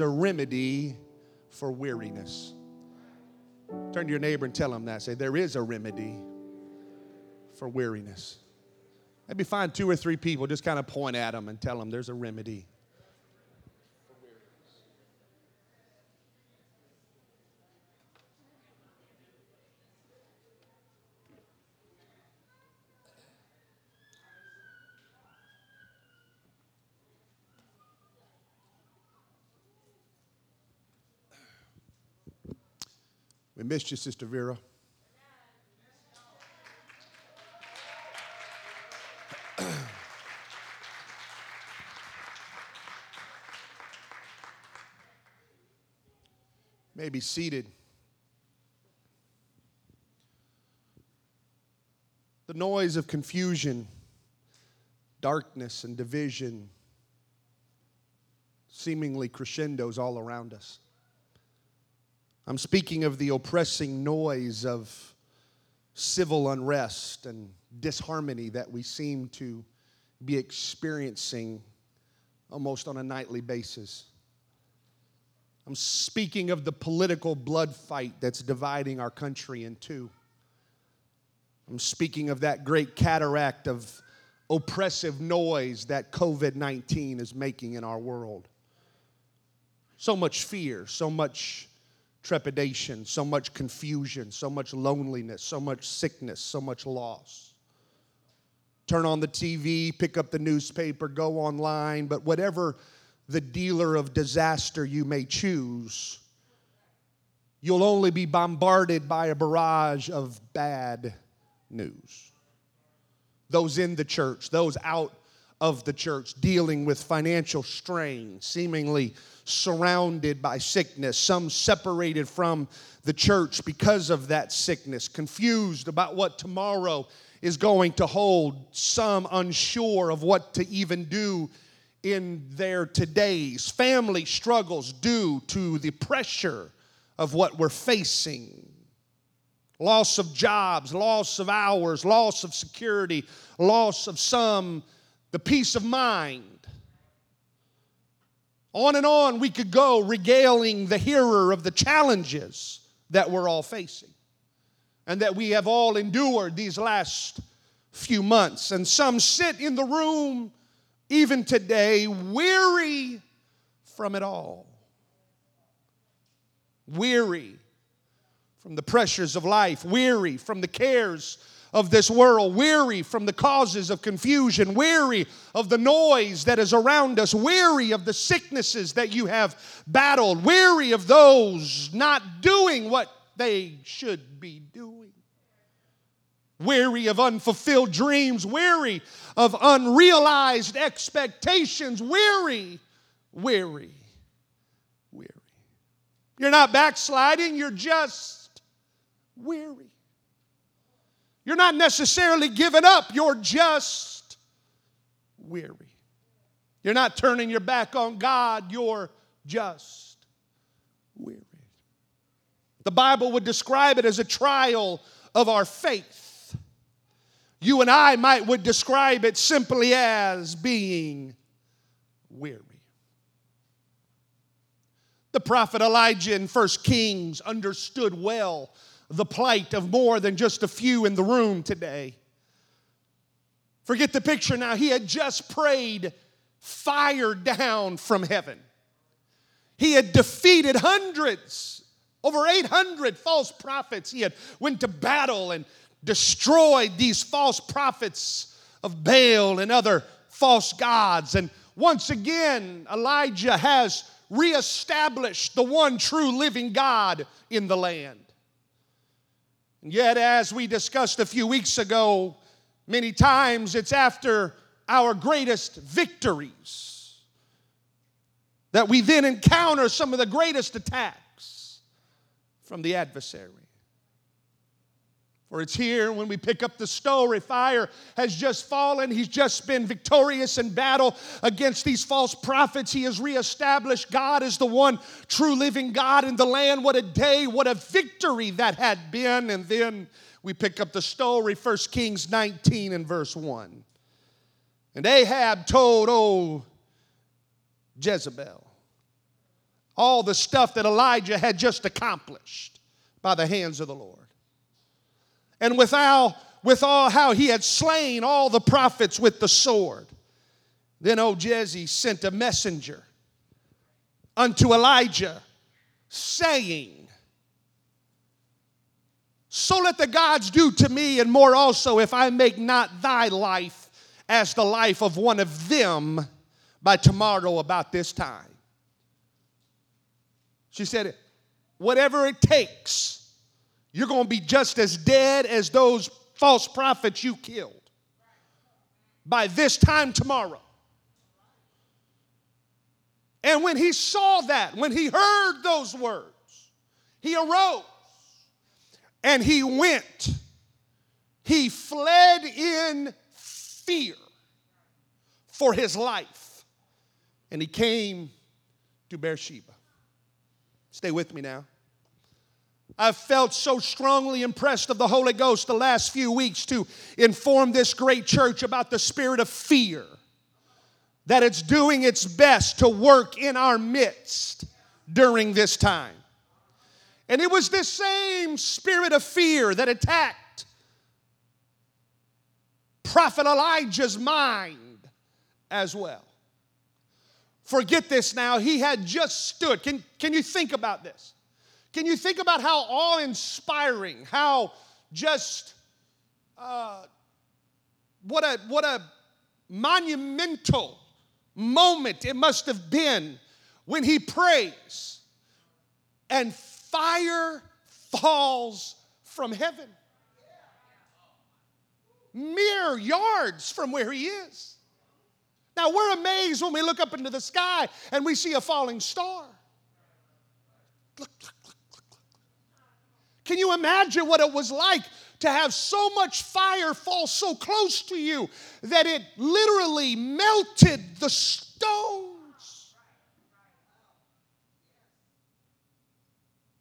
a remedy for weariness. Turn to your neighbor and tell him that. Say, there is a remedy for weariness. Maybe find two or three people, just kind of point at them and tell them there's a remedy. We missed you, Sister Vera. may be seated. The noise of confusion, darkness, and division seemingly crescendos all around us. I'm speaking of the oppressing noise of civil unrest and disharmony that we seem to be experiencing almost on a nightly basis. I'm speaking of the political blood fight that's dividing our country in two. I'm speaking of that great cataract of oppressive noise that COVID 19 is making in our world. So much fear, so much trepidation, so much confusion, so much loneliness, so much sickness, so much loss. Turn on the TV, pick up the newspaper, go online, but whatever the dealer of disaster you may choose, you'll only be bombarded by a barrage of bad news. Those in the church, those out of the church, dealing with financial strain, seemingly surrounded by sickness, some separated from the church because of that sickness, confused about what tomorrow is going to hold, some unsure of what to even do in their todays, family struggles due to the pressure of what we're facing. Loss of jobs, loss of hours, loss of security, loss of some, the peace of mind on and on we could go, regaling the hearer of the challenges that we're all facing and that we have all endured these last few months. And some sit in the room even today, weary from it all. Weary from the pressures of life, weary from the cares of this world, weary from the causes of confusion, weary of the noise that is around us, weary of the sicknesses that you have battled, weary of those not doing what they should be doing, weary of unfulfilled dreams, weary of unrealized expectations, weary, weary, weary. You're not backsliding, you're just weary. You're not necessarily giving up, you're just weary. You're not turning your back on God, you're just weary. The Bible would describe it as a trial of our faith. You and I might would describe it simply as being weary. The prophet Elijah in 1 Kings understood well the plight of more than just a few in the room today. Forget the picture now. He had just prayed fire down from heaven. He had defeated hundreds, over 800 false prophets. He had went to battle and destroyed these false prophets of Baal and other false gods. And once again, Elijah has reestablished the one true living God in the land. Yet, as we discussed a few weeks ago, many times it's after our greatest victories that we then encounter some of the greatest attacks from the adversary. For it's here when we pick up the story. Fire has just fallen. He's just been victorious in battle against these false prophets. He has reestablished God as the one true living God in the land. What a day, what a victory that had been. And then we pick up the story, 1 Kings 19 and verse 1. And Ahab told old Jezebel, all the stuff that Elijah had just accomplished by the hands of the Lord. And withal, withal how he had slain all the prophets with the sword. Then old Jezebel sent a messenger unto Elijah, saying, So let the gods do to me, and more also, if I make not thy life as the life of one of them by tomorrow about this time. She said, Whatever it takes, you're going to be just as dead as those false prophets you killed by this time tomorrow. And when he saw that, when he heard those words, he arose and he went. He fled in fear for his life. And he came to Beersheba. Stay with me now. I've felt so strongly impressed of the Holy Ghost the last few weeks to inform this great church about the spirit of fear that it's doing its best to work in our midst during this time. And it was this same spirit of fear that attacked Prophet Elijah's mind as well. Forget this now. He had just stood. Can, can you think about this? Can you think about how awe inspiring, how just uh, what a what a monumental moment it must have been when he prays and fire falls from heaven. Mere yards from where he is. Now we're amazed when we look up into the sky and we see a falling star. Can you imagine what it was like to have so much fire fall so close to you that it literally melted the stones.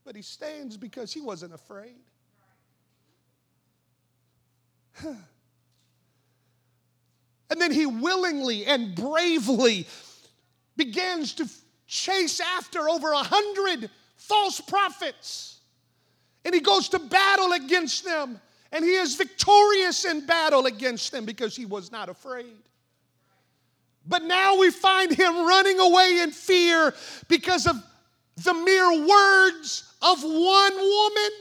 But he stands because he wasn't afraid. and then he willingly and bravely begins to chase after over a hundred false prophets. And he goes to battle against them. And he is victorious in battle against them because he was not afraid. But now we find him running away in fear because of the mere words of one woman.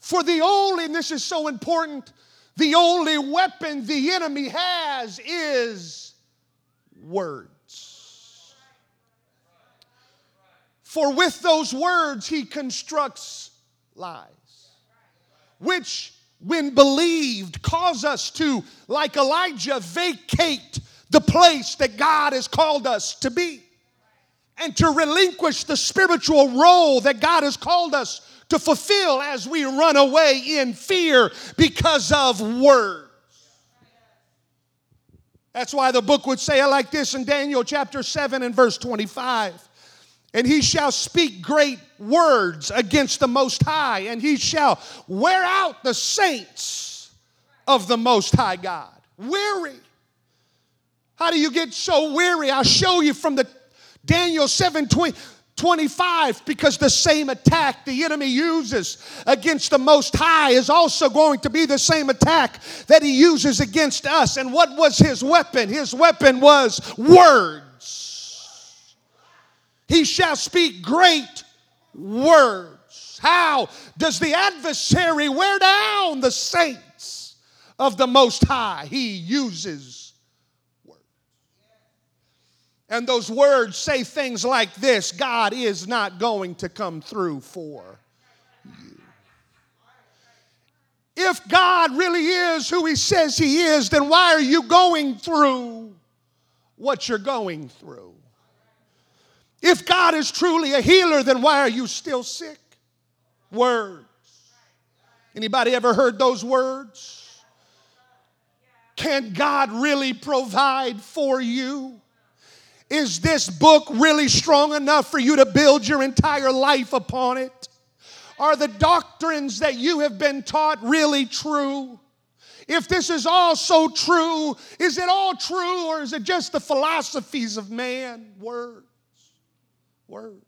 For the only, and this is so important, the only weapon the enemy has is words. For with those words, he constructs lies, which, when believed, cause us to, like Elijah, vacate the place that God has called us to be and to relinquish the spiritual role that God has called us to fulfill as we run away in fear because of words. That's why the book would say it like this in Daniel chapter 7 and verse 25 and he shall speak great words against the Most High, and he shall wear out the saints of the Most High God. Weary. How do you get so weary? I'll show you from the Daniel 7 20, 25 because the same attack the enemy uses against the Most High is also going to be the same attack that he uses against us. And what was his weapon? His weapon was word. He shall speak great words. How does the adversary wear down the saints of the Most High? He uses words. And those words say things like this God is not going to come through for you. If God really is who He says He is, then why are you going through what you're going through? If God is truly a healer, then why are you still sick? Words. Anybody ever heard those words? Can God really provide for you? Is this book really strong enough for you to build your entire life upon it? Are the doctrines that you have been taught really true? if this is all so true, is it all true or is it just the philosophies of man? Words. Words.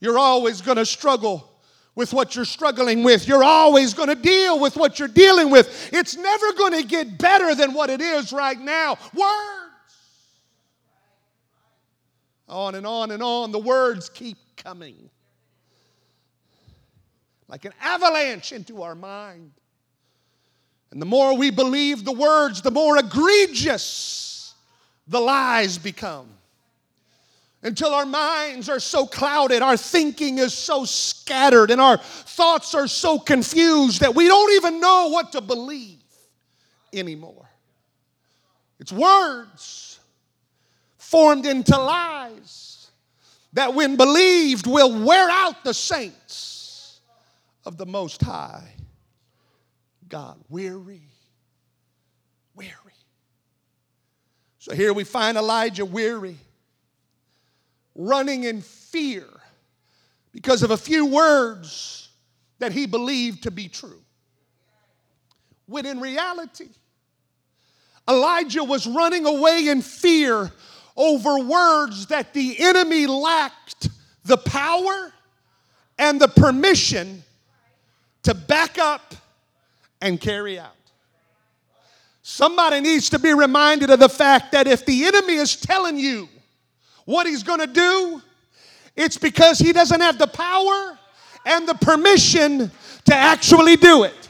You're always going to struggle with what you're struggling with. You're always going to deal with what you're dealing with. It's never going to get better than what it is right now. Words. On and on and on. The words keep coming like an avalanche into our mind. And the more we believe the words, the more egregious the lies become until our minds are so clouded, our thinking is so scattered, and our thoughts are so confused that we don't even know what to believe anymore. It's words formed into lies that, when believed, will wear out the saints of the Most High God. Weary, weary. So here we find Elijah weary running in fear because of a few words that he believed to be true. When in reality, Elijah was running away in fear over words that the enemy lacked the power and the permission to back up and carry out. Somebody needs to be reminded of the fact that if the enemy is telling you what he's going to do, it's because he doesn't have the power and the permission to actually do it.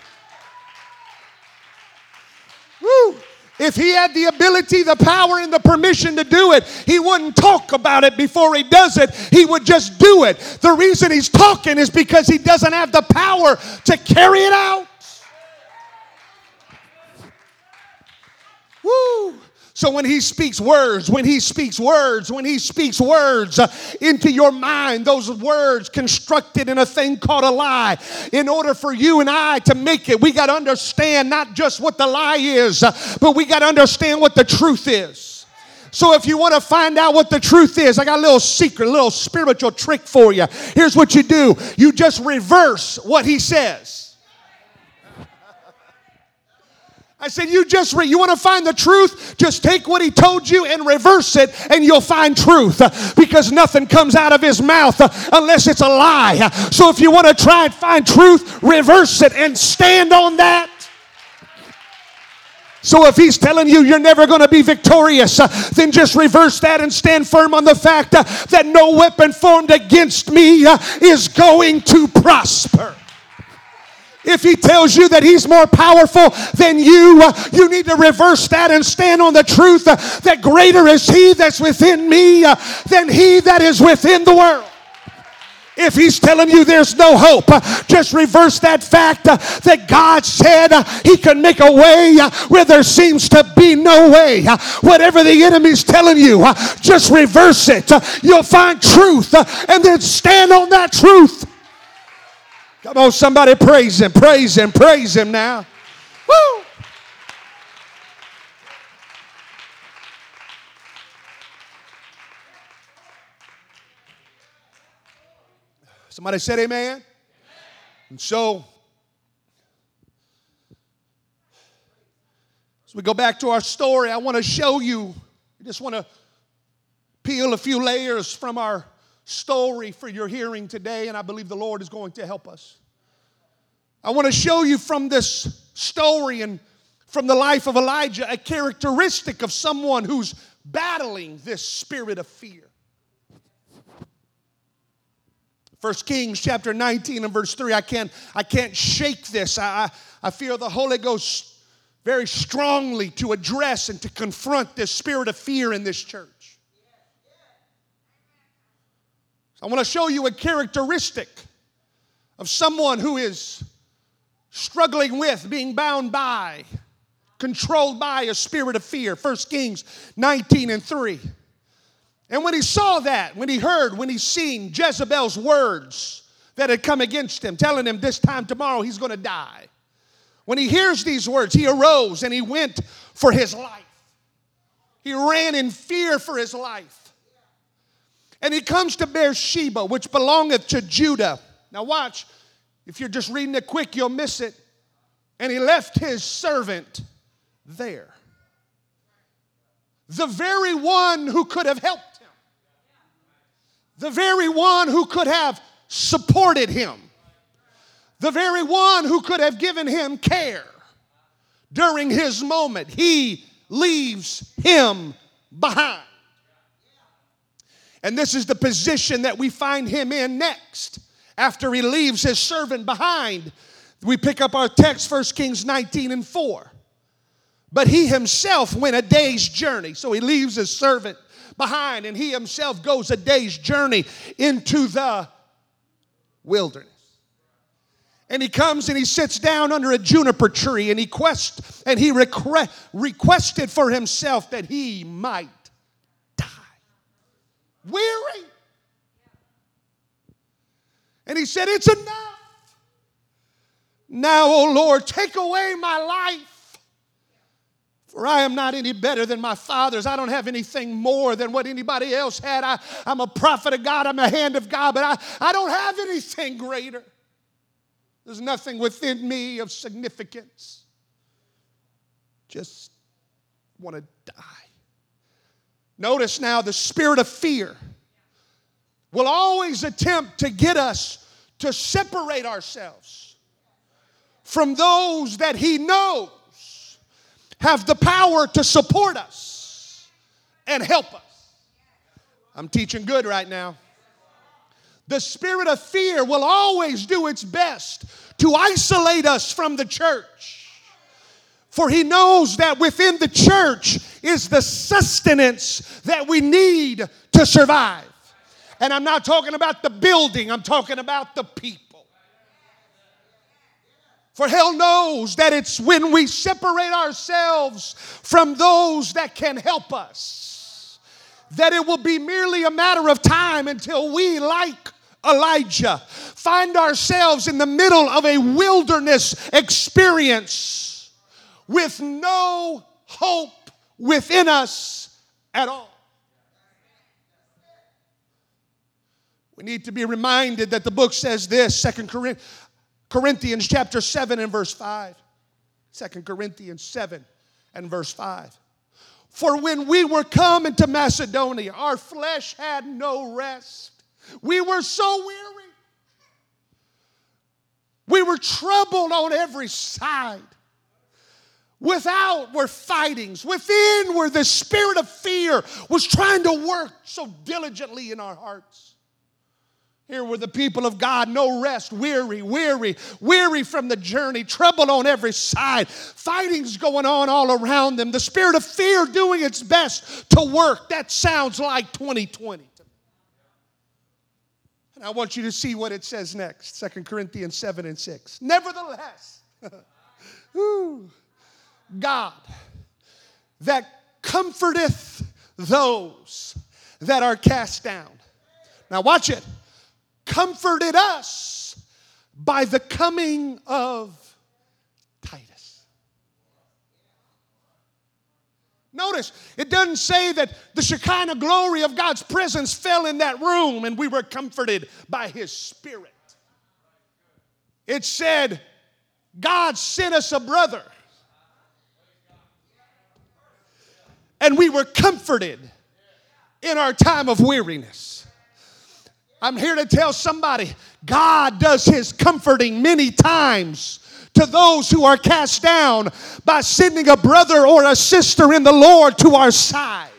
Woo! If he had the ability, the power, and the permission to do it, he wouldn't talk about it before he does it. He would just do it. The reason he's talking is because he doesn't have the power to carry it out. Woo! So when he speaks words, when he speaks words, when he speaks words uh, into your mind, those words constructed in a thing called a lie. In order for you and I to make it, we got to understand not just what the lie is, uh, but we got to understand what the truth is. So if you want to find out what the truth is, I got a little secret, a little spiritual trick for you. Here's what you do you just reverse what he says. I said, You just. You want to find the truth? Just take what he told you and reverse it, and you'll find truth. Because nothing comes out of his mouth unless it's a lie. So if you want to try and find truth, reverse it and stand on that. So if he's telling you you're never going to be victorious, uh, then just reverse that and stand firm on the fact uh, that no weapon formed against me uh, is going to prosper. If he tells you that he's more powerful than you, uh, you need to reverse that and stand on the truth uh, that greater is he that's within me uh, than he that is within the world. If he's telling you there's no hope, uh, just reverse that fact uh, that God said uh, he can make a way where there seems to be no way. Whatever the enemy's telling you, just reverse it. You'll find truth and then stand on that truth. Come on, somebody praise him, praise him, praise him now. Woo! Somebody said amen. amen. And so, as we go back to our story, I want to show you, I just want to peel a few layers from our story for your hearing today, and I believe the Lord is going to help us. I want to show you from this story and from the life of Elijah a characteristic of someone who's battling this spirit of fear. First Kings chapter 19 and verse 3. I can't, I can't shake this. I, I feel the Holy Ghost very strongly to address and to confront this spirit of fear in this church. I want to show you a characteristic of someone who is struggling with being bound by, controlled by a spirit of fear. 1 Kings 19 and 3. And when he saw that, when he heard, when he seen Jezebel's words that had come against him, telling him this time tomorrow he's going to die. When he hears these words, he arose and he went for his life. He ran in fear for his life. And he comes to Beersheba, which belongeth to Judah. Now, watch. If you're just reading it quick, you'll miss it. and he left his servant there. The very one who could have helped him, the very one who could have supported him, the very one who could have given him care during his moment, he leaves him behind. And this is the position that we find him in next after he leaves his servant behind. We pick up our text, 1 Kings 19 and 4. But he himself went a day's journey. So he leaves his servant behind and he himself goes a day's journey into the wilderness. And he comes and he sits down under a juniper tree and he quest and he request, requested for himself that he might. Weary. And he said, It's enough. Now, O Lord, take away my life. For I am not any better than my fathers. I don't have anything more than what anybody else had. I, am a prophet of God, I'm a hand of God, but I, I don't have anything greater. There's nothing within me of significance. Just want to die. Notice now the spirit of fear will always attempt to get us to separate ourselves from those that He knows have the power to support us and help us. I'm teaching good right now. The spirit of fear will always do its best to isolate us from the church. For he knows that within the church is the sustenance that we need to survive. And I'm not talking about the building, I'm talking about the people. For hell knows that it's when we separate ourselves from those that can help us, that it will be merely a matter of time until we, like Elijah, find ourselves in the middle of a wilderness experience with no hope within us at all. We need to be reminded that the book says this, Second Corinthians. Corinthians chapter 7 and verse 5. 2 Corinthians 7 and verse 5. For when we were come into Macedonia, our flesh had no rest. We were so weary. We were troubled on every side. Without were fightings. Within were the spirit of fear was trying to work so diligently in our hearts. Here were the people of God, no rest, weary, weary, weary from the journey, troubled on every side, fighting's going on all around them, the spirit of fear doing its best to work. That sounds like 2020. And I want you to see what it says next Second Corinthians 7 and 6. Nevertheless, God that comforteth those that are cast down. Now, watch it comforted us by the coming of Titus. Notice, it doesn't say that the Shekinah glory of God's presence fell in that room and we were comforted by His Spirit. It said, God sent us a brother and we were comforted in our time of weariness. I'm here to tell somebody God does his comforting many times to those who are cast down by sending a brother or a sister in the Lord to our side.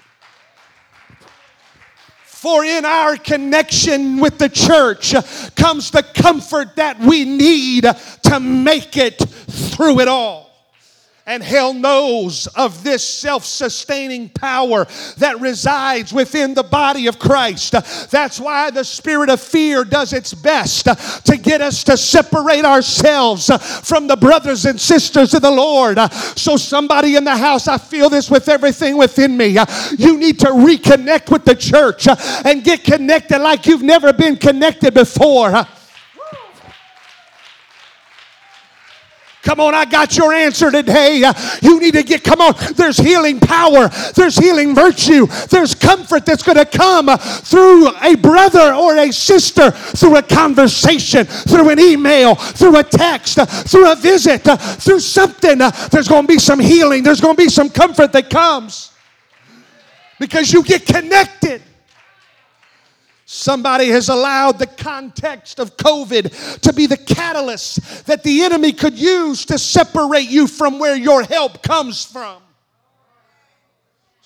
For in our connection with the church comes the comfort that we need to make it through it all. And hell knows of this self sustaining power that resides within the body of Christ. That's why the spirit of fear does its best to get us to separate ourselves from the brothers and sisters of the Lord. So, somebody in the house, I feel this with everything within me. You need to reconnect with the church and get connected like you've never been connected before. Come on, I got your answer today. You need to get, come on, there's healing power, there's healing virtue, there's comfort that's going to come through a brother or a sister, through a conversation, through an email, through a text, through a visit, through something. There's going to be some healing, there's going to be some comfort that comes because you get connected. Somebody has allowed the context of COVID to be the catalyst that the enemy could use to separate you from where your help comes from.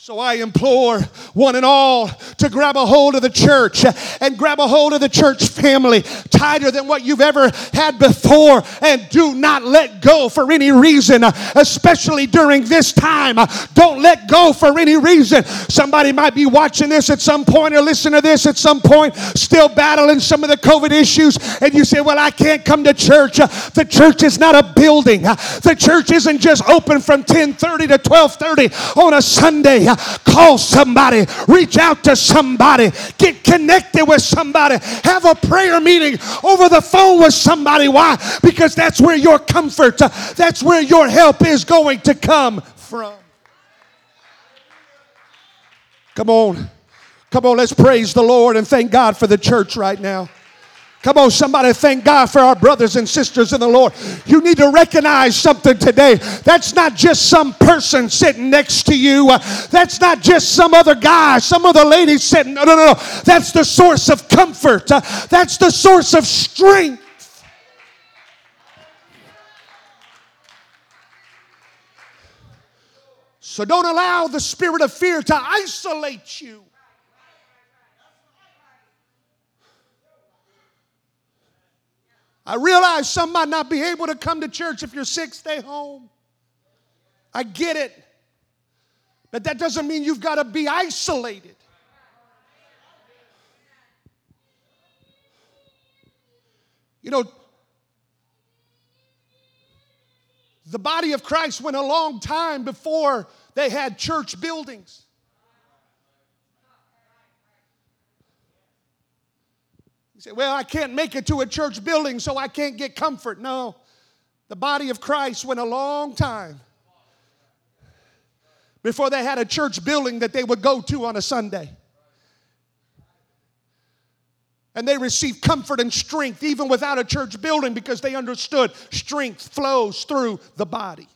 So I implore one and all to grab a hold of the church and grab a hold of the church family tighter than what you've ever had before and do not let go for any reason, especially during this time. Don't let go for any reason. Somebody might be watching this at some point or listen to this at some point, still battling some of the COVID issues, and you say, Well, I can't come to church. The church is not a building. The church isn't just open from 10:30 to 12:30 on a Sunday. Call somebody, reach out to somebody, get connected with somebody, have a prayer meeting over the phone with somebody. Why? Because that's where your comfort, that's where your help is going to come from. Come on. Come on, let's praise the Lord and thank God for the church right now. Come on, somebody thank God for our brothers and sisters in the Lord. You need to recognize something today. That's not just some person sitting next to you. Uh, that's not just some other guy, some other lady sitting. No, no, no. That's the source of comfort. Uh, that's the source of strength. So don't allow the spirit of fear to isolate you. I realize some might not be able to come to church if you're sick, stay home. I get it. But that doesn't mean you've got to be isolated. You know, the body of Christ went a long time before they had church buildings. Say, well, I can't make it to a church building, so I can't get comfort. No, the body of Christ went a long time before they had a church building that they would go to on a Sunday. And they received comfort and strength even without a church building because they understood strength flows through the body.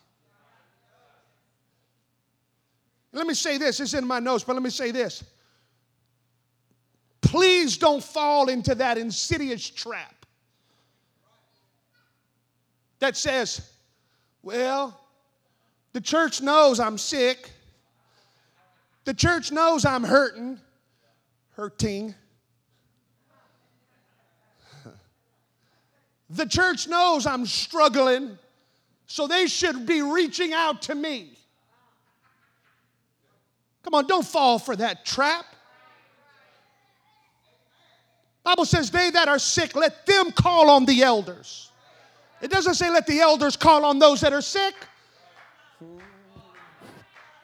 Let me say this, it's in my notes, but let me say this. Please don't fall into that insidious trap that says, well, the church knows I'm sick. The church knows I'm hurting, hurting. The church knows I'm struggling, so they should be reaching out to me. Come on, don't fall for that trap. Bible says, they that are sick, let them call on the elders. It doesn't say let the elders call on those that are sick.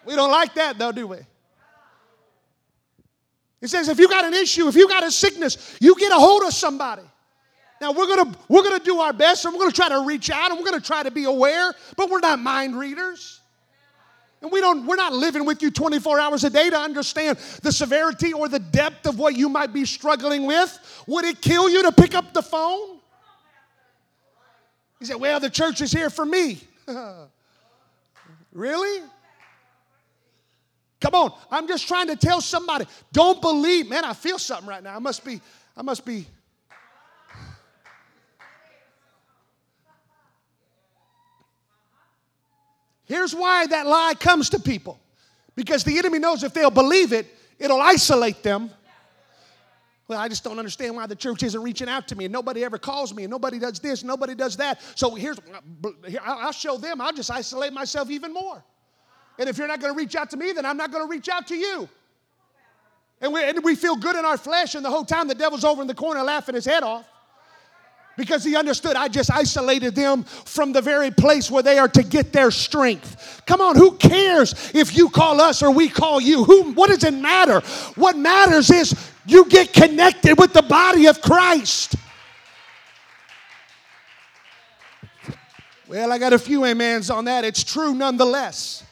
We don't like that though, do we? It says if you got an issue, if you got a sickness, you get a hold of somebody. Now we're gonna we're gonna do our best and we're gonna try to reach out and we're gonna try to be aware, but we're not mind readers. And we don't, we're not living with you 24 hours a day to understand the severity or the depth of what you might be struggling with. Would it kill you to pick up the phone? He said, Well, the church is here for me. really? Come on. I'm just trying to tell somebody. Don't believe. Man, I feel something right now. I must be, I must be Here's why that lie comes to people because the enemy knows if they'll believe it, it'll isolate them. Well, I just don't understand why the church isn't reaching out to me and nobody ever calls me and nobody does this, nobody does that. So here's, I'll show them, I'll just isolate myself even more. And if you're not going to reach out to me, then I'm not going to reach out to you. And we, and we feel good in our flesh, and the whole time the devil's over in the corner laughing his head off because he understood I just isolated them from the very place where they are to get their strength. Come on, who cares if you call us or we call you? Who what does it matter? What matters is you get connected with the body of Christ. Well, I got a few amens on that. It's true nonetheless.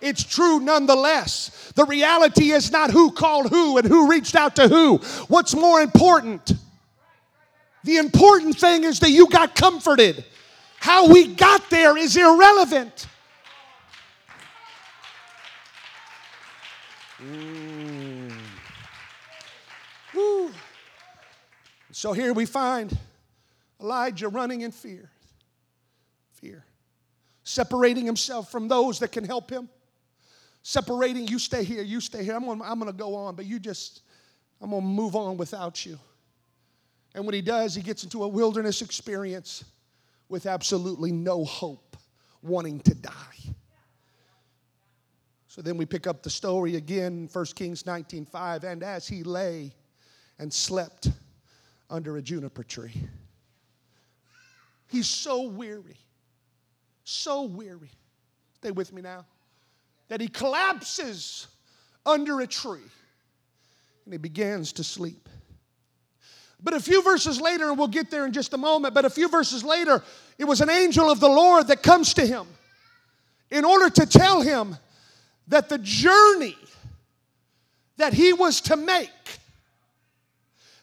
It's true nonetheless. The reality is not who called who and who reached out to who. What's more important? The important thing is that you got comforted. How we got there is irrelevant. Mm. So here we find Elijah running in fear. Fear. Separating himself from those that can help him. Separating, you stay here, you stay here. I'm gonna, I'm gonna go on, but you just, I'm gonna move on without you. And when he does, he gets into a wilderness experience with absolutely no hope, wanting to die. So then we pick up the story again, 1 Kings 19:5, and as he lay and slept under a juniper tree. He's so weary, so weary. Stay with me now. That he collapses under a tree and he begins to sleep. But a few verses later, and we'll get there in just a moment, but a few verses later, it was an angel of the Lord that comes to him in order to tell him that the journey that he was to make,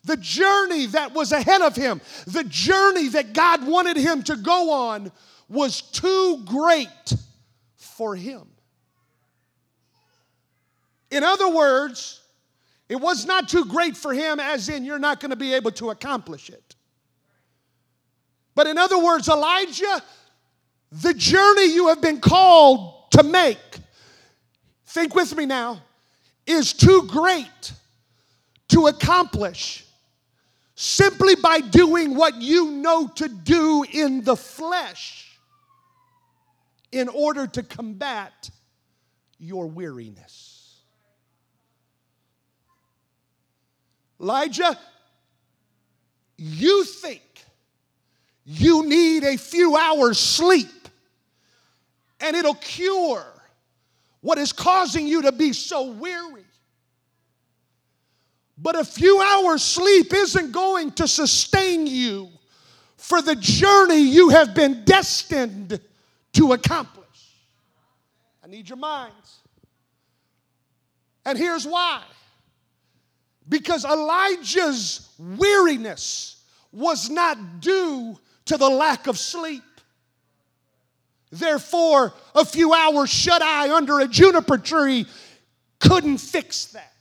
the journey that was ahead of him, the journey that God wanted him to go on, was too great for him. In other words, it was not too great for him, as in, you're not going to be able to accomplish it. But in other words, Elijah, the journey you have been called to make, think with me now, is too great to accomplish simply by doing what you know to do in the flesh in order to combat your weariness. Elijah, you think you need a few hours sleep and it'll cure what is causing you to be so weary. But a few hours sleep isn't going to sustain you for the journey you have been destined to accomplish. I need your minds. And here's why because Elijah's weariness was not due to the lack of sleep. Therefore, a few hours shut eye under a juniper tree couldn't fix that.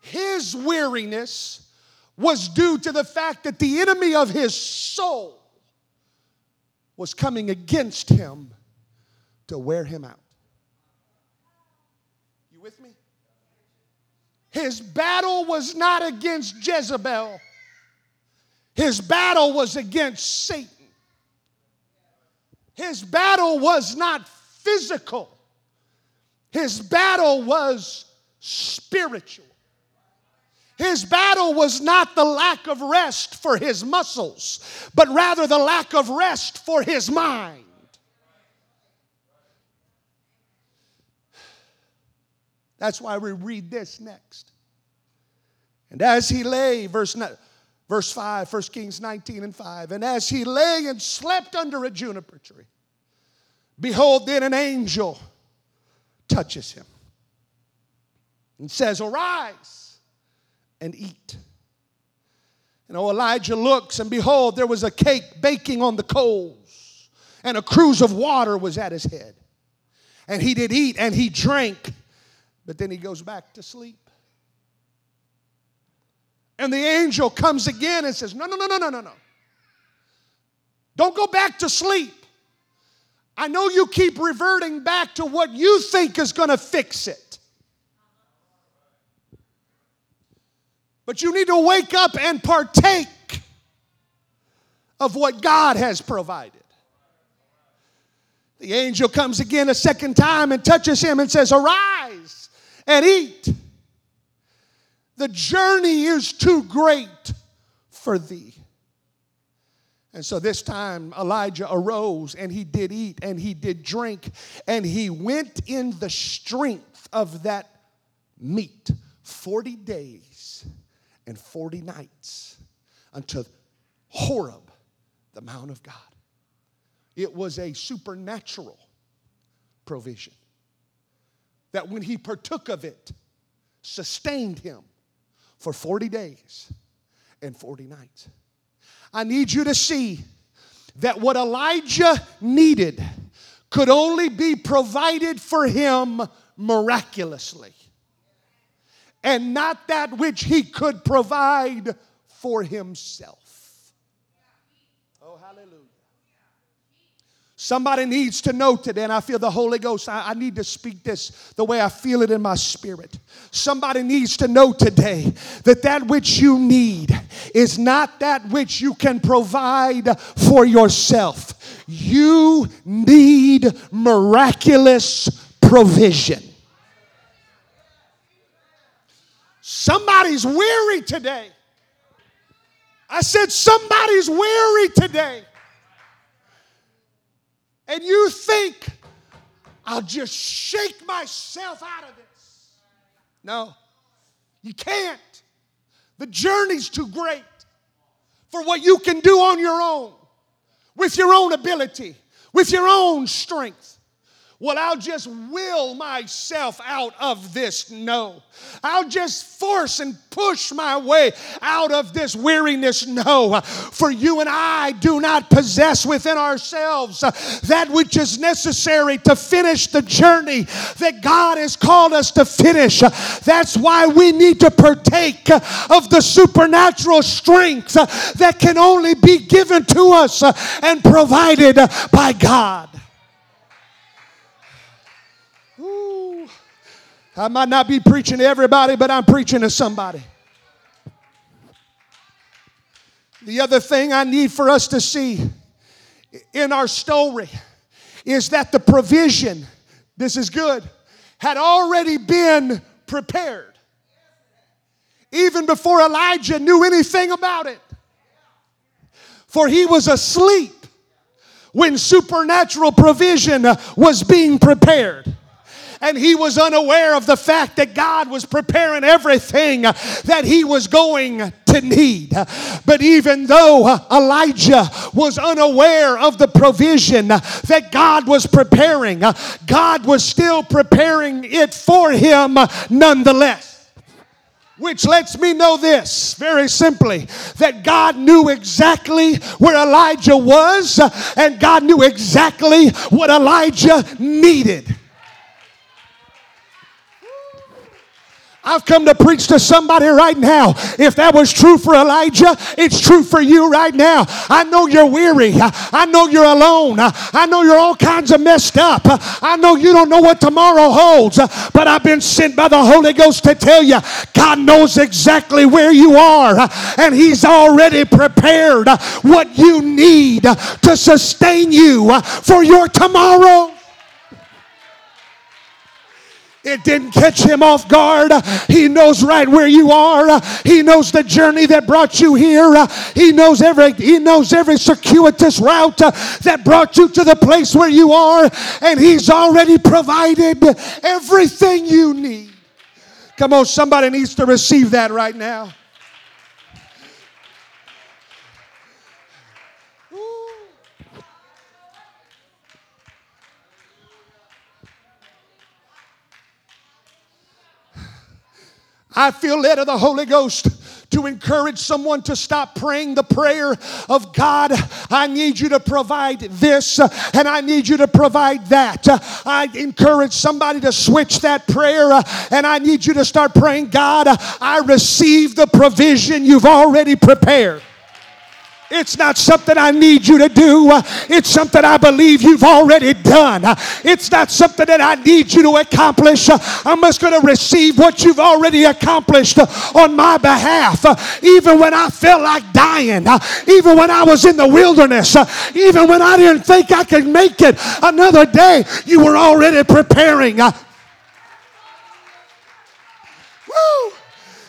His weariness was due to the fact that the enemy of his soul was coming against him to wear him out. You with me? His battle was not against Jezebel, his battle was against Satan. His battle was not physical, his battle was spiritual. His battle was not the lack of rest for his muscles, but rather the lack of rest for his mind. That's why we read this next. And as he lay, verse, verse 5, 1 Kings 19 and 5, and as he lay and slept under a juniper tree, behold, then an angel touches him and says, Arise and eat. And oh, Elijah looks, and behold, there was a cake baking on the coals, and a cruse of water was at his head. And he did eat and he drank. But then he goes back to sleep. And the angel comes again and says, No, no, no, no, no, no, no. Don't go back to sleep. I know you keep reverting back to what you think is going to fix it. But you need to wake up and partake of what God has provided. The angel comes again a second time and touches him and says, Arise and eat. The journey is too great for thee. And so this time Elijah arose and he did eat and he did drink and he went in the strength of that meat 40 days and 40 nights unto Horeb, the Mount of God. it was a supernatural provision. That when he partook of it, sustained him for 40 days and 40 nights. I need you to see that what Elijah needed could only be provided for him miraculously, and not that which he could provide for himself. Oh, Somebody needs to know today, and I feel the Holy Ghost. I, I, need to speak this the way I feel it in my spirit. Somebody needs to know today that that which you need is not that which you can provide for yourself. You need miraculous provision. Somebody's weary today. I said, somebody's weary today and you think, I'll just shake myself out of this. No, you can't. The journey's too great for what you can do on your own, with your own ability, with your own strength. Well, I'll just will myself out of this. No. I'll just force and push my way out of this weariness. No. For you and I do not possess within ourselves that which is necessary to finish the journey that God has called us to finish. That's why we need to partake of the supernatural strength that can only be given to us and provided by God. I might not be preaching to everybody, but I'm preaching to somebody. The other thing I need for us to see in our story is that the provision, this is good, had already been prepared. Even before Elijah knew anything about it. For he was asleep when supernatural provision was being prepared and he was unaware of the fact that God was preparing everything that he was going to need. But even though Elijah was unaware of the provision that God was preparing, God was still preparing it for him nonetheless. Which lets me know this very simply that God knew exactly where Elijah was, and God knew exactly what Elijah needed. I've come to preach to somebody right now. If that was true for Elijah, it's true for you right now. I know you're weary. I know you're alone. I know you're all kinds of messed up. I know you don't know what tomorrow holds, but I've been sent by the Holy Ghost to tell you God knows exactly where you are, and He's already prepared what you need to sustain you for your tomorrow. It didn't catch him off guard. He knows right where you are. He knows the journey that brought you here. He knows every he knows every circuitous route that brought you to the place where you are and he's already provided everything you need. Come on, somebody needs to receive that right now. I feel led of the Holy Ghost to encourage someone to stop praying the prayer of God, I need you to provide this and I need you to provide that. I encourage somebody to switch that prayer and I need you to start praying, God, I receive the provision you've already prepared. It's not something I need you to do. It's something I believe you've already done. It's not something that I need you to accomplish. I'm just going to receive what you've already accomplished on my behalf. Even when I felt like dying, even when I was in the wilderness, even when I didn't think I could make it another day, you were already preparing. Woo!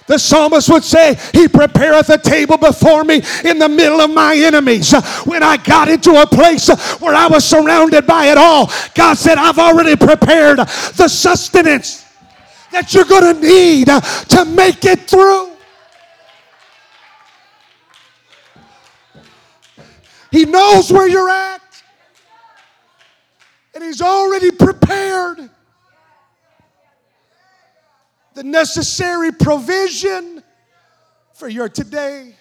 The psalmist would say, He prepareth a table before me in the middle of my enemies. When I got into a place where I was surrounded by it all, God said, I've already prepared the sustenance that you're going to need to make it through. He knows where you're at. And He's already prepared the necessary provision for your today.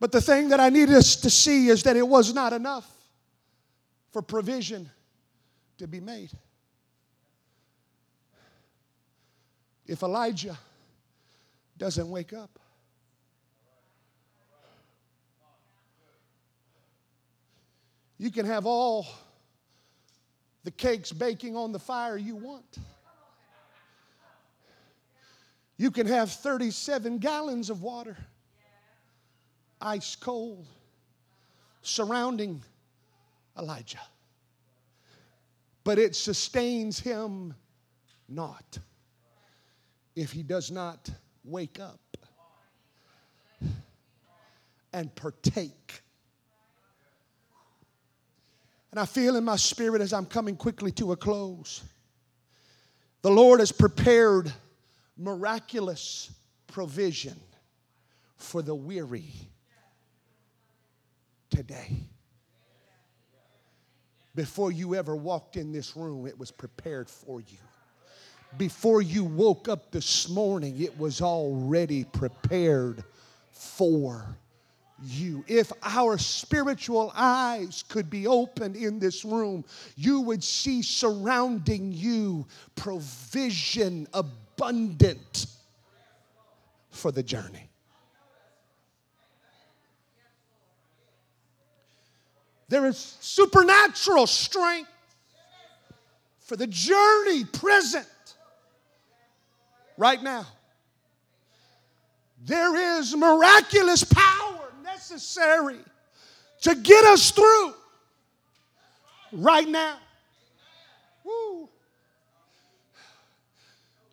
But the thing that I need us to see is that it was not enough for provision to be made. If Elijah doesn't wake up, you can have all the cakes baking on the fire you want. You can have 37 gallons of water ice cold, surrounding Elijah. But it sustains him not if he does not wake up and partake. And I feel in my spirit as I'm coming quickly to a close, the Lord has prepared miraculous provision for the weary today. Before you ever walked in this room, it was prepared for you. Before you woke up this morning, it was already prepared for you. If our spiritual eyes could be opened in this room, you would see surrounding you provision abundant for the journey. There is supernatural strength for the journey present right now. There is miraculous power necessary to get us through right now. Woo.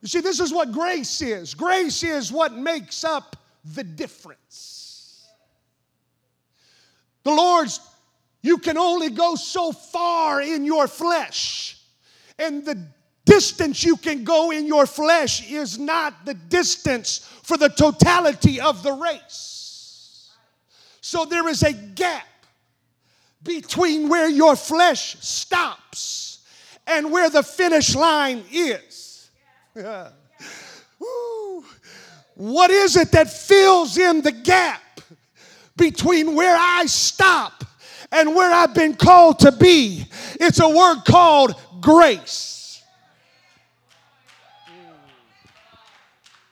You see, this is what grace is. Grace is what makes up the difference. The Lord's you can only go so far in your flesh. And the distance you can go in your flesh is not the distance for the totality of the race. So there is a gap between where your flesh stops and where the finish line is. what is it that fills in the gap between where I stop and where I've been called to be. It's a word called grace.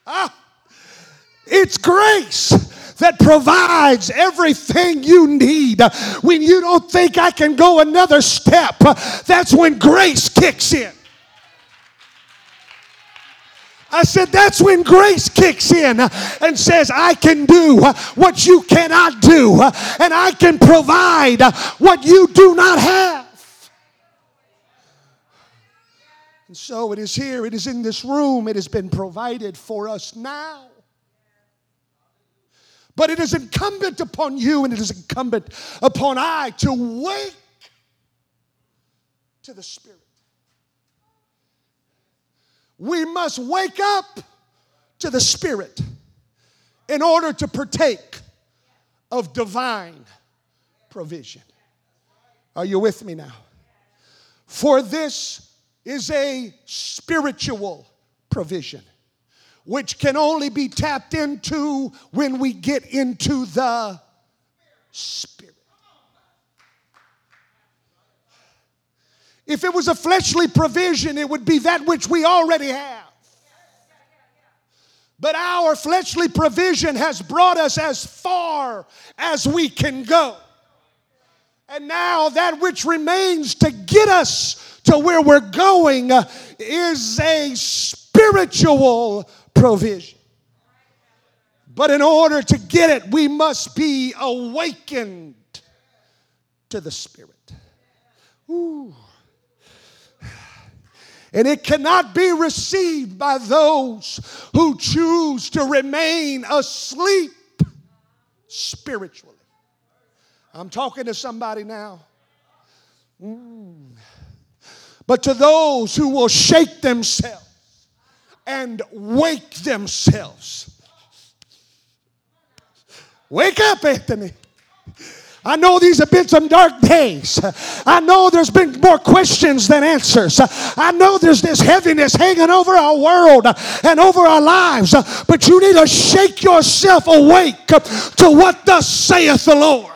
Ah, it's grace that provides everything you need. When you don't think I can go another step, that's when grace kicks in. I said, that's when grace kicks in and says, I can do what you cannot do, and I can provide what you do not have. And so it is here, it is in this room, it has been provided for us now. But it is incumbent upon you and it is incumbent upon I to wake to the Spirit. We must wake up to the Spirit in order to partake of divine provision. Are you with me now? For this is a spiritual provision which can only be tapped into when we get into the Spirit. If it was a fleshly provision, it would be that which we already have. But our fleshly provision has brought us as far as we can go. And now that which remains to get us to where we're going is a spiritual provision. But in order to get it, we must be awakened to the Spirit. Ooh and it cannot be received by those who choose to remain asleep spiritually. I'm talking to somebody now. Mm. But to those who will shake themselves and wake themselves. Wake up, Anthony. I know these have been some dark days. I know there's been more questions than answers. I know there's this heaviness hanging over our world and over our lives. But you need to shake yourself awake to what thus saith the Lord.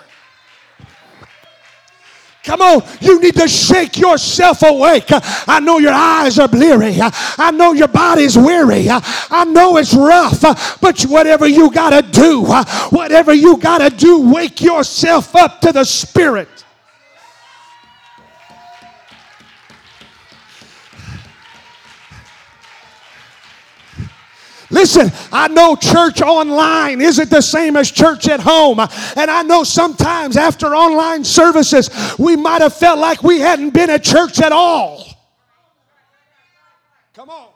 Come on, you need to shake yourself awake. I know your eyes are bleary. I know your body's weary. I know it's rough, but whatever you got to do, whatever you got to do, wake yourself up to the Spirit. Listen, I know church online isn't the same as church at home. And I know sometimes after online services, we might have felt like we hadn't been at church at all. Come on.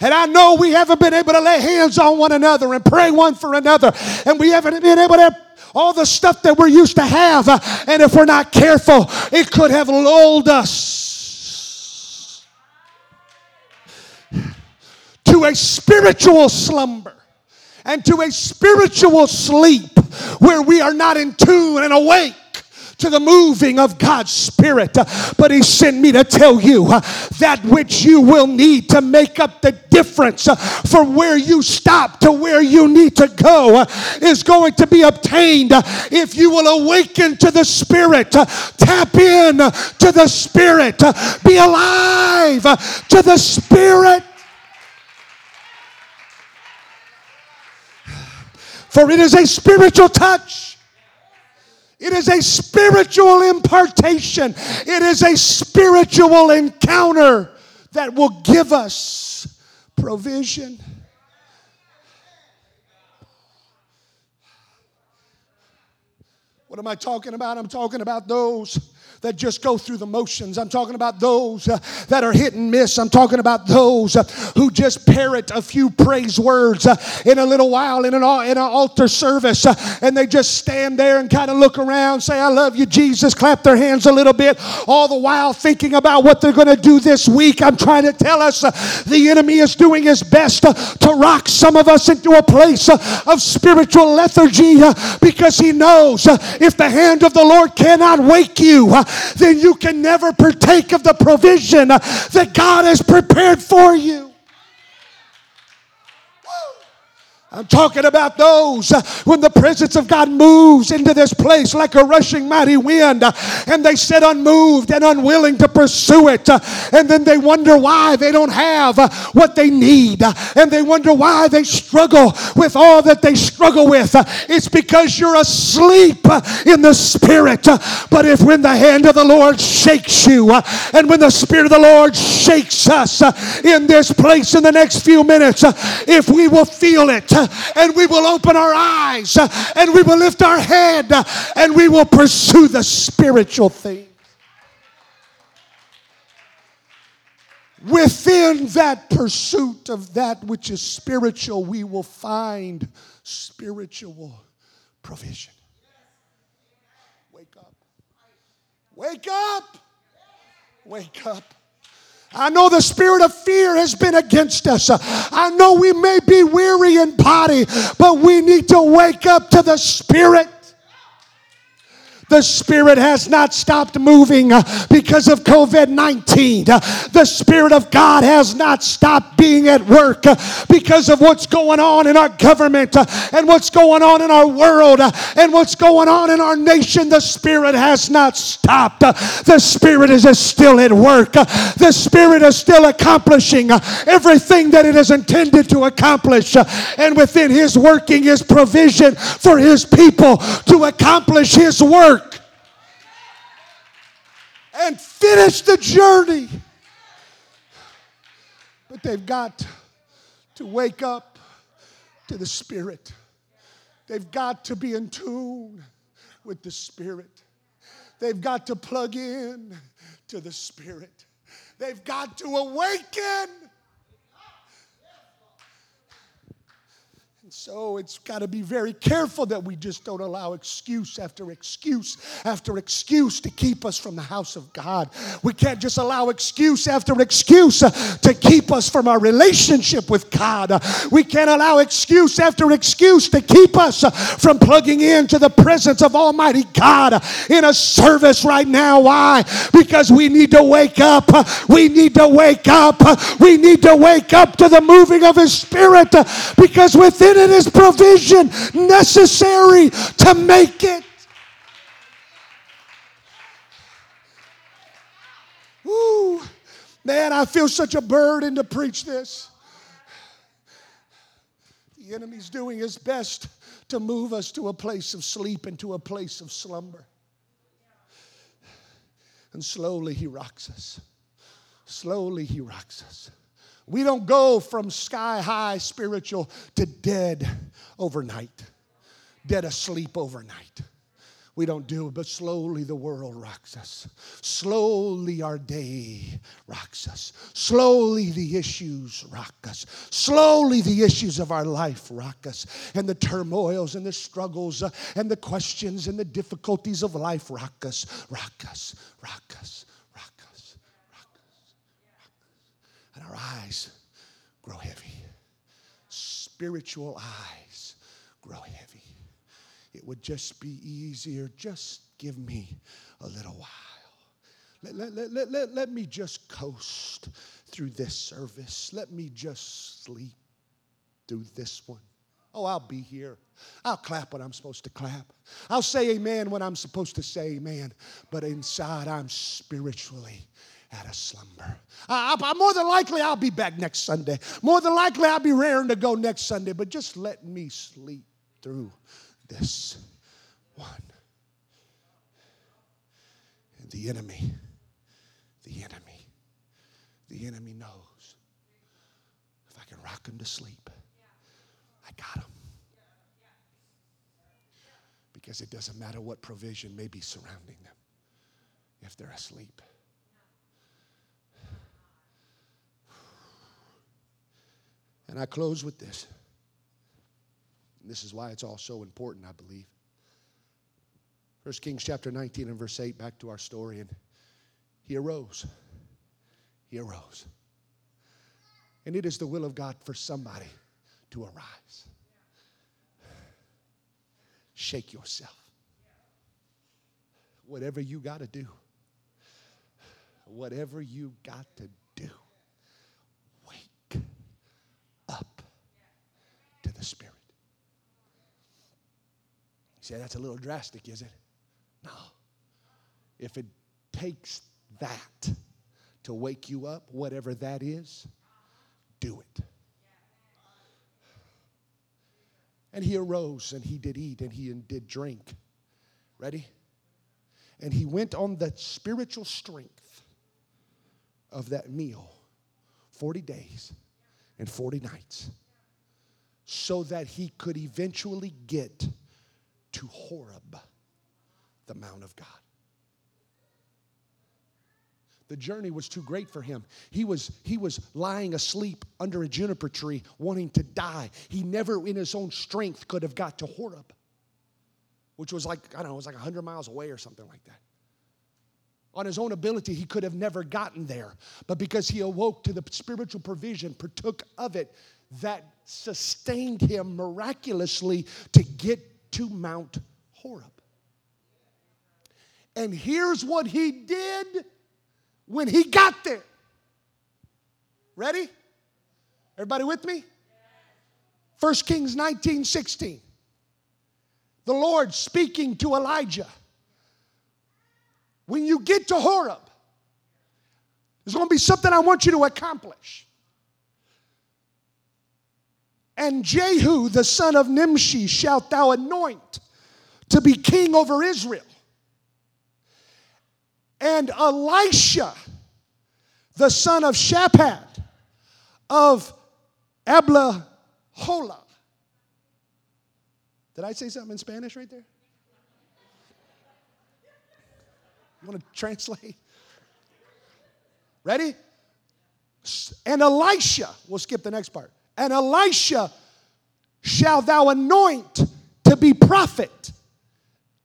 And I know we haven't been able to lay hands on one another and pray one for another. And we haven't been able to all the stuff that we're used to have. And if we're not careful, it could have lulled us to a spiritual slumber and to a spiritual sleep where we are not in tune and awake to the moving of God's Spirit. But He sent me to tell you that which you will need to make up the difference from where you stop to where you need to go is going to be obtained if you will awaken to the Spirit, tap in to the Spirit, be alive to the Spirit. For it is a spiritual touch. It is a spiritual impartation. It is a spiritual encounter that will give us provision. What am I talking about? I'm talking about those that just go through the motions. I'm talking about those uh, that are hit and miss. I'm talking about those uh, who just parrot a few praise words uh, in a little while in an, in an altar service uh, and they just stand there and kind of look around, say, I love you, Jesus, clap their hands a little bit, all the while thinking about what they're going to do this week. I'm trying to tell us uh, the enemy is doing his best uh, to rock some of us into a place of spiritual lethargy because he knows if the hand of the Lord cannot wake you, then you can never partake of the provision that God has prepared for you. I'm talking about those uh, when the presence of God moves into this place like a rushing mighty wind, uh, and they sit unmoved and unwilling to pursue it, uh, and then they wonder why they don't have uh, what they need, uh, and they wonder why they struggle with all that they struggle with. Uh, it's because you're asleep in the Spirit. But if when the hand of the Lord shakes you, and when the Spirit of the Lord shakes us in this place in the next few minutes, if we will feel it, and we will open our eyes and we will lift our head and we will pursue the spiritual things. Within that pursuit of that which is spiritual, we will find spiritual provision. Wake up. Wake up. Wake up. I know the spirit of fear has been against us. I know we may be weary in body, but we need to wake up to the spirit. The Spirit has not stopped moving uh, because of COVID 19. Uh, the Spirit of God has not stopped being at work uh, because of what's going on in our government and what's going on in our world and what's going on in our nation. The Spirit has not stopped. The Spirit is still at work. The Spirit is still accomplishing everything that it is intended to accomplish. And within His working, is provision for His people to accomplish His work and finish the journey. But they've got to wake up to the Spirit. They've got to be in tune with the Spirit. They've got to plug in to the Spirit. They've got to awaken. So it's got to be very careful that we just don't allow excuse after excuse after excuse to keep us from the house of God. We can't just allow excuse after excuse uh, to keep us from our relationship with God. Uh, we can't allow excuse after excuse to keep us uh, from plugging into the presence of Almighty God in a service right now. Why? Because we need to wake up. We need to wake up. We need to wake up to the moving of His Spirit because within it is provision necessary to make it. Ooh, man, I feel such a burden to preach this. The enemy's doing his best to move us to a place of sleep and to a place of slumber. And slowly he rocks us. Slowly he rocks us. We don't go from sky high spiritual to dead overnight, dead asleep overnight. We don't do it, but slowly the world rocks us. Slowly our day rocks us. Slowly the issues rock us. Slowly the issues of our life rock us. And the turmoils and the struggles uh, and the questions and the difficulties of life rock us, rock us, rock us, and our eyes grow heavy. Spiritual eyes grow heavy. It would just be easier. Just give me a little while. Let, let, let, let, let, let me just coast through this service. Let me just sleep through this one. Oh, I'll be here. I'll clap when I'm supposed to clap. I'll say amen when I'm supposed to say amen. But inside, I'm spiritually at a slumber. I, I, more than likely, I'll be back next Sunday. More than likely, I'll be raring to go next Sunday, but just let me sleep through this one. And the enemy, the enemy, the enemy knows if I can rock him to sleep, I got him. Because it doesn't matter what provision may be surrounding them if they're asleep. And I close with this. And this is why it's all so important, I believe. First Kings chapter 19 and verse 8, back to our story. And he arose. He arose. And it is the will of God for somebody to arise. Shake yourself. Whatever you got to do, whatever you got to the Spirit. You say, that's a little drastic, is it? No. If it takes that to wake you up, whatever that is, do it. And he arose and he did eat and he did drink. Ready? And he went on the spiritual strength of that meal 40 days and 40 nights so that he could eventually get to Horeb, the Mount of God. The journey was too great for him. He was, he was lying asleep under a juniper tree, wanting to die. He never, in his own strength, could have got to Horeb, which was like, I don't know, it was like 100 miles away or something like that. On his own ability, he could have never gotten there. But because he awoke to the spiritual provision, partook of it, that sustained him miraculously to get to Mount Horeb. And here's what he did when he got there. Ready? Everybody with me? 1 Kings 19 16. The Lord speaking to Elijah. When you get to Horeb, there's going to be something I want you to accomplish. And Jehu, the son of Nimshi, shalt thou anoint to be king over Israel. And Elisha, the son of Shaphat of Ablahola. Did I say something in Spanish right there? You want to translate? Ready? And Elisha, we'll skip the next part. And Elisha shall thou anoint to be prophet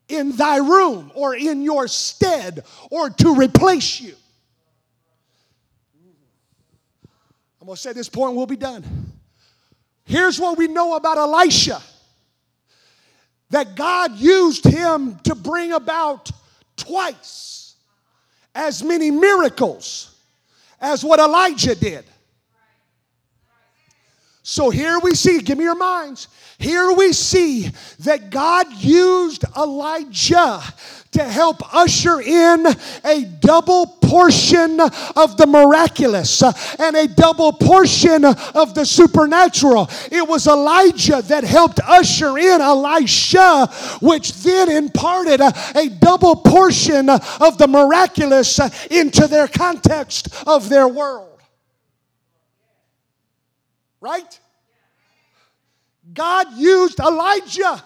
in thy room or in your stead or to replace you. I'm going to say this point, we'll be done. Here's what we know about Elisha that God used him to bring about twice as many miracles as what Elijah did. So here we see, give me your minds. Here we see that God used Elijah to help usher in a double portion of the miraculous and a double portion of the supernatural. It was Elijah that helped usher in Elisha, which then imparted a, double portion of the miraculous into their context of their world. Right? God used Elijah.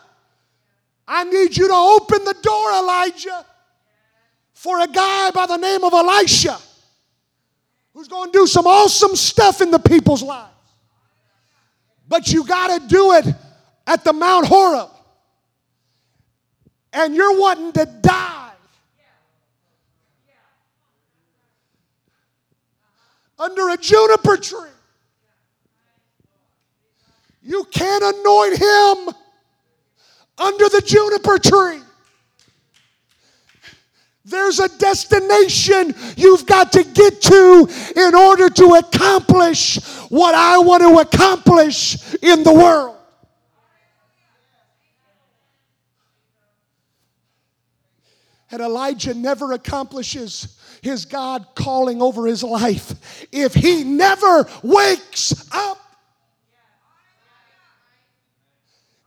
I need you to open the door, Elijah, for a guy by the name of Elisha who's going to do some awesome stuff in the people's lives. But you got to do it at the Mount Horeb. And you're wanting to die. Under a juniper tree. You can't anoint him under the juniper tree. There's a destination you've got to get to in order to accomplish what I want to accomplish in the world. And Elijah never accomplishes his God calling over his life if he never wakes up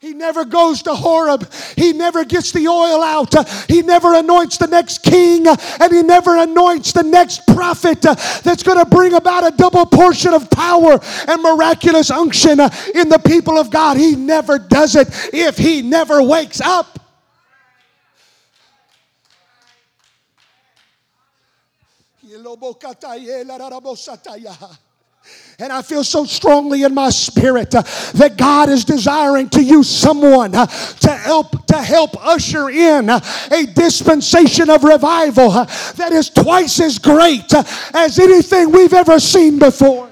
He never goes to Horeb. He never gets the oil out. He never anoints the next king. And he never anoints the next prophet that's going to bring about a double portion of power and miraculous unction in the people of God. He never does it if he never wakes up. And I feel so strongly in my spirit uh, that God is desiring to use someone uh, to help to help usher in uh, a dispensation of revival uh, that is twice as great uh, as anything we've ever seen before.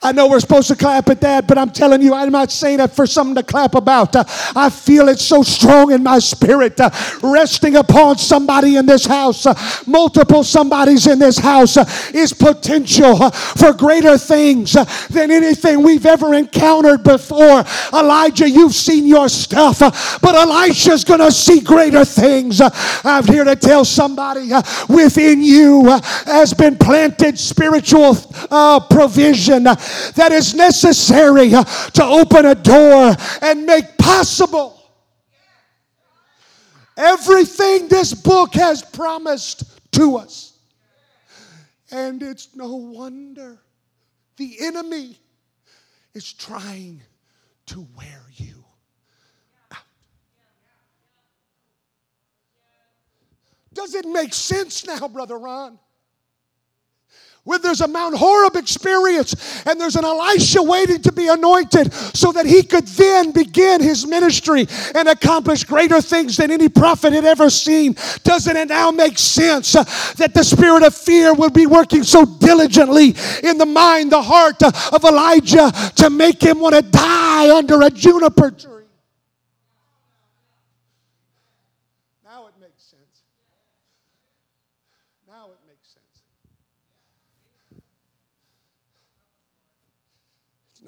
I know we're supposed to clap at that, but I'm telling you, I'm not saying that for something to clap about. Uh, I feel it so strong in my spirit, uh, resting upon somebody in this house, uh, multiple somebodies in this house, uh, is potential uh, for greater things uh, than anything we've ever encountered before. Elijah, you've seen your stuff, but Elisha's going to see greater things. I'm here to tell somebody within you has been planted spiritual provision that is necessary uh, to open a door and make possible everything this book has promised to us. And it's no wonder the enemy is trying to wear you. Does it make sense now, Brother Ron? Where there's a Mount Horeb experience and there's an Elisha waiting to be anointed so that he could then begin his ministry and accomplish greater things than any prophet had ever seen. Doesn't it now make sense uh, that the spirit of fear will be working so diligently in the mind, the heart uh, of Elijah to make him want to die under a juniper tree?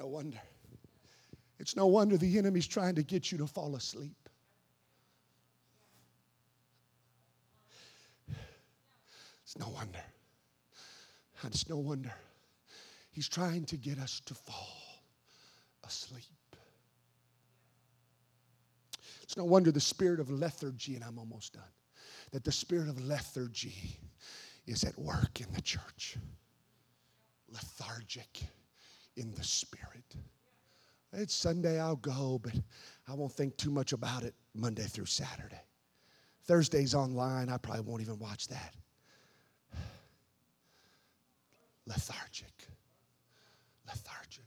no wonder. It's no wonder the enemy's trying to get you to fall asleep. It's no wonder. It's no wonder. He's trying to get us to fall asleep. It's no wonder the spirit of lethargy, and I'm almost done, that the spirit of lethargy is at work in the church. Lethargic in the Spirit. It's Sunday, I'll go, but I won't think too much about it Monday through Saturday. Thursday's online, I probably won't even watch that. Lethargic. Lethargic.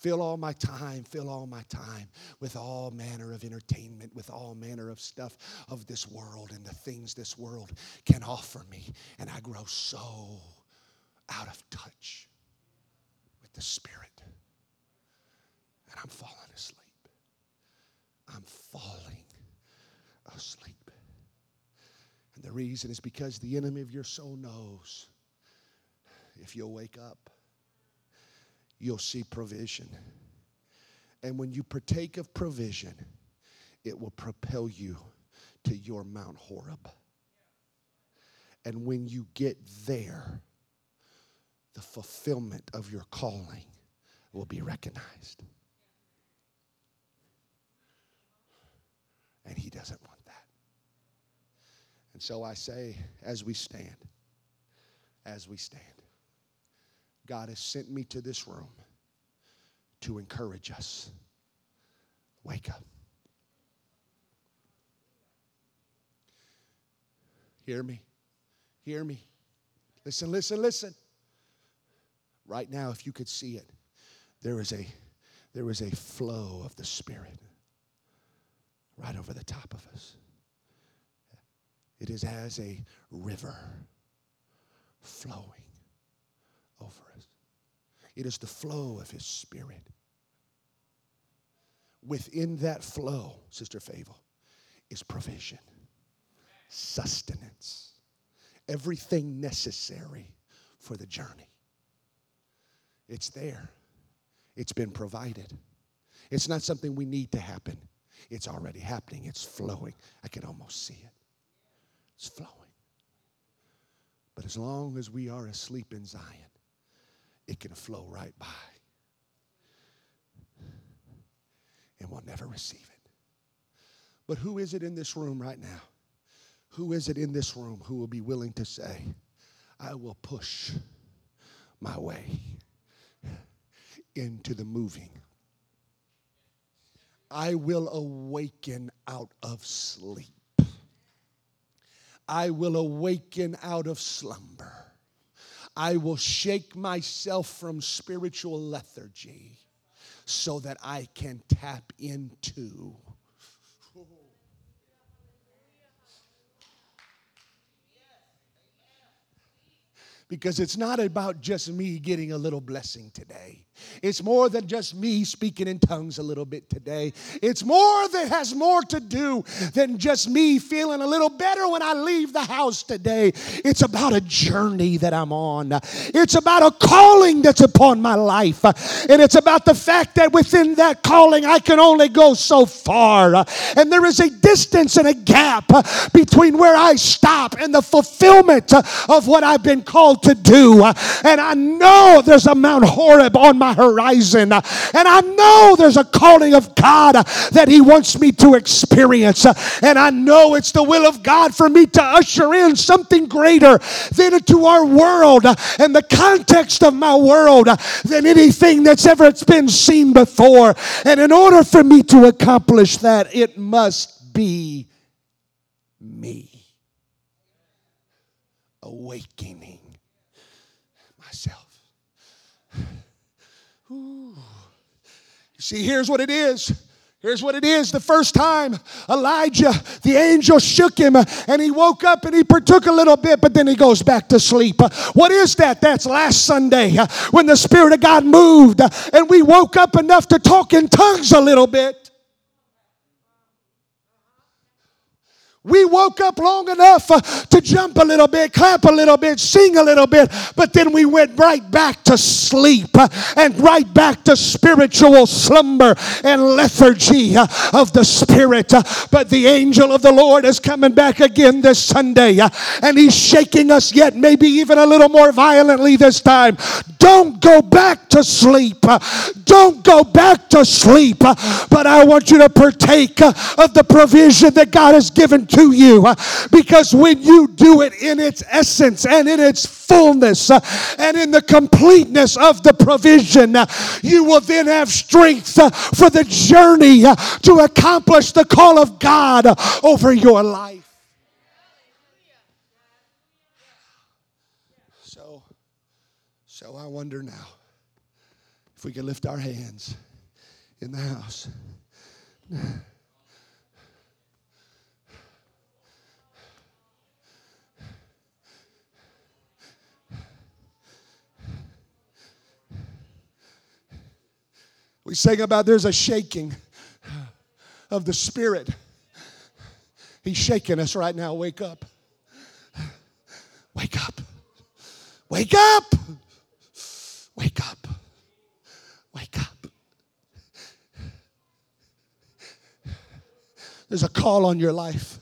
Fill all my time, fill all my time with all manner of entertainment, with all manner of stuff of this world and the things this world can offer me. And I grow so out of touch the Spirit. And I'm falling asleep. I'm falling asleep. And the reason is because the enemy of your soul knows if you'll wake up, you'll see provision. And when you partake of provision, it will propel you to your Mount Horeb. And when you get there, the fulfillment of your calling will be recognized. And He doesn't want that. And so I say, as we stand, as we stand, God has sent me to this room to encourage us. Wake up. Hear me. Hear me. Listen, listen, listen. Right now, if you could see it, there is a there is a flow of the Spirit right over the top of us. It is as a river flowing over us. It is the flow of His Spirit. Within that flow, Sister Favel, is provision, sustenance, everything necessary for the journey. It's there, it's been provided. It's not something we need to happen. It's already happening. It's flowing. I can almost see it. It's flowing. But as long as we are asleep in Zion, it can flow right by. And we'll never receive it. But who is it in this room right now? Who is it in this room who will be willing to say, I will push my way into the moving? I will awaken out of sleep. I will awaken out of slumber. I will shake myself from spiritual lethargy so that I can tap into because it's not about just me getting a little blessing today. It's more than just me speaking in tongues a little bit today. It's more that has more to do than just me feeling a little better when I leave the house today. It's about a journey that I'm on. It's about a calling that's upon my life. And it's about the fact that within that calling I can only go so far. And there is a distance and a gap between where I stop and the fulfillment of what I've been called to do. And I know there's a Mount Horeb on my horizon. And I know there's a calling of God that He wants me to experience. And I know it's the will of God for me to usher in something greater than into our world and the context of my world than anything that's ever been seen before. And in order for me to accomplish that, it must be me awakening myself. Ooh. You see, here's what it is. Here's what it is. The first time Elijah, the angel shook him and he woke up and he partook a little bit, but then he goes back to sleep. What is that? That's last Sunday when the Spirit of God moved and we woke up enough to talk in tongues a little bit. We woke up long enough uh, to jump a little bit, clap a little bit, sing a little bit, but then we went right back to sleep uh, and right back to spiritual slumber and lethargy uh, of the Spirit. But the angel of the Lord is coming back again this Sunday and he's shaking us yet, maybe even a little more violently this time. Don't go back to sleep. Don't go back to sleep. But I want you to partake of the provision that God has given to to you because when you do it in its essence and in its fullness uh, and in the completeness of the provision, uh, you will then have strength uh, for the journey to accomplish the call of God over your life. So, so I wonder now If we can lift our hands in the house. We sang about there's a shaking of the Spirit. He's shaking us right now. Wake up. Wake up. Wake up. Wake up. Wake up. There's a call on your life.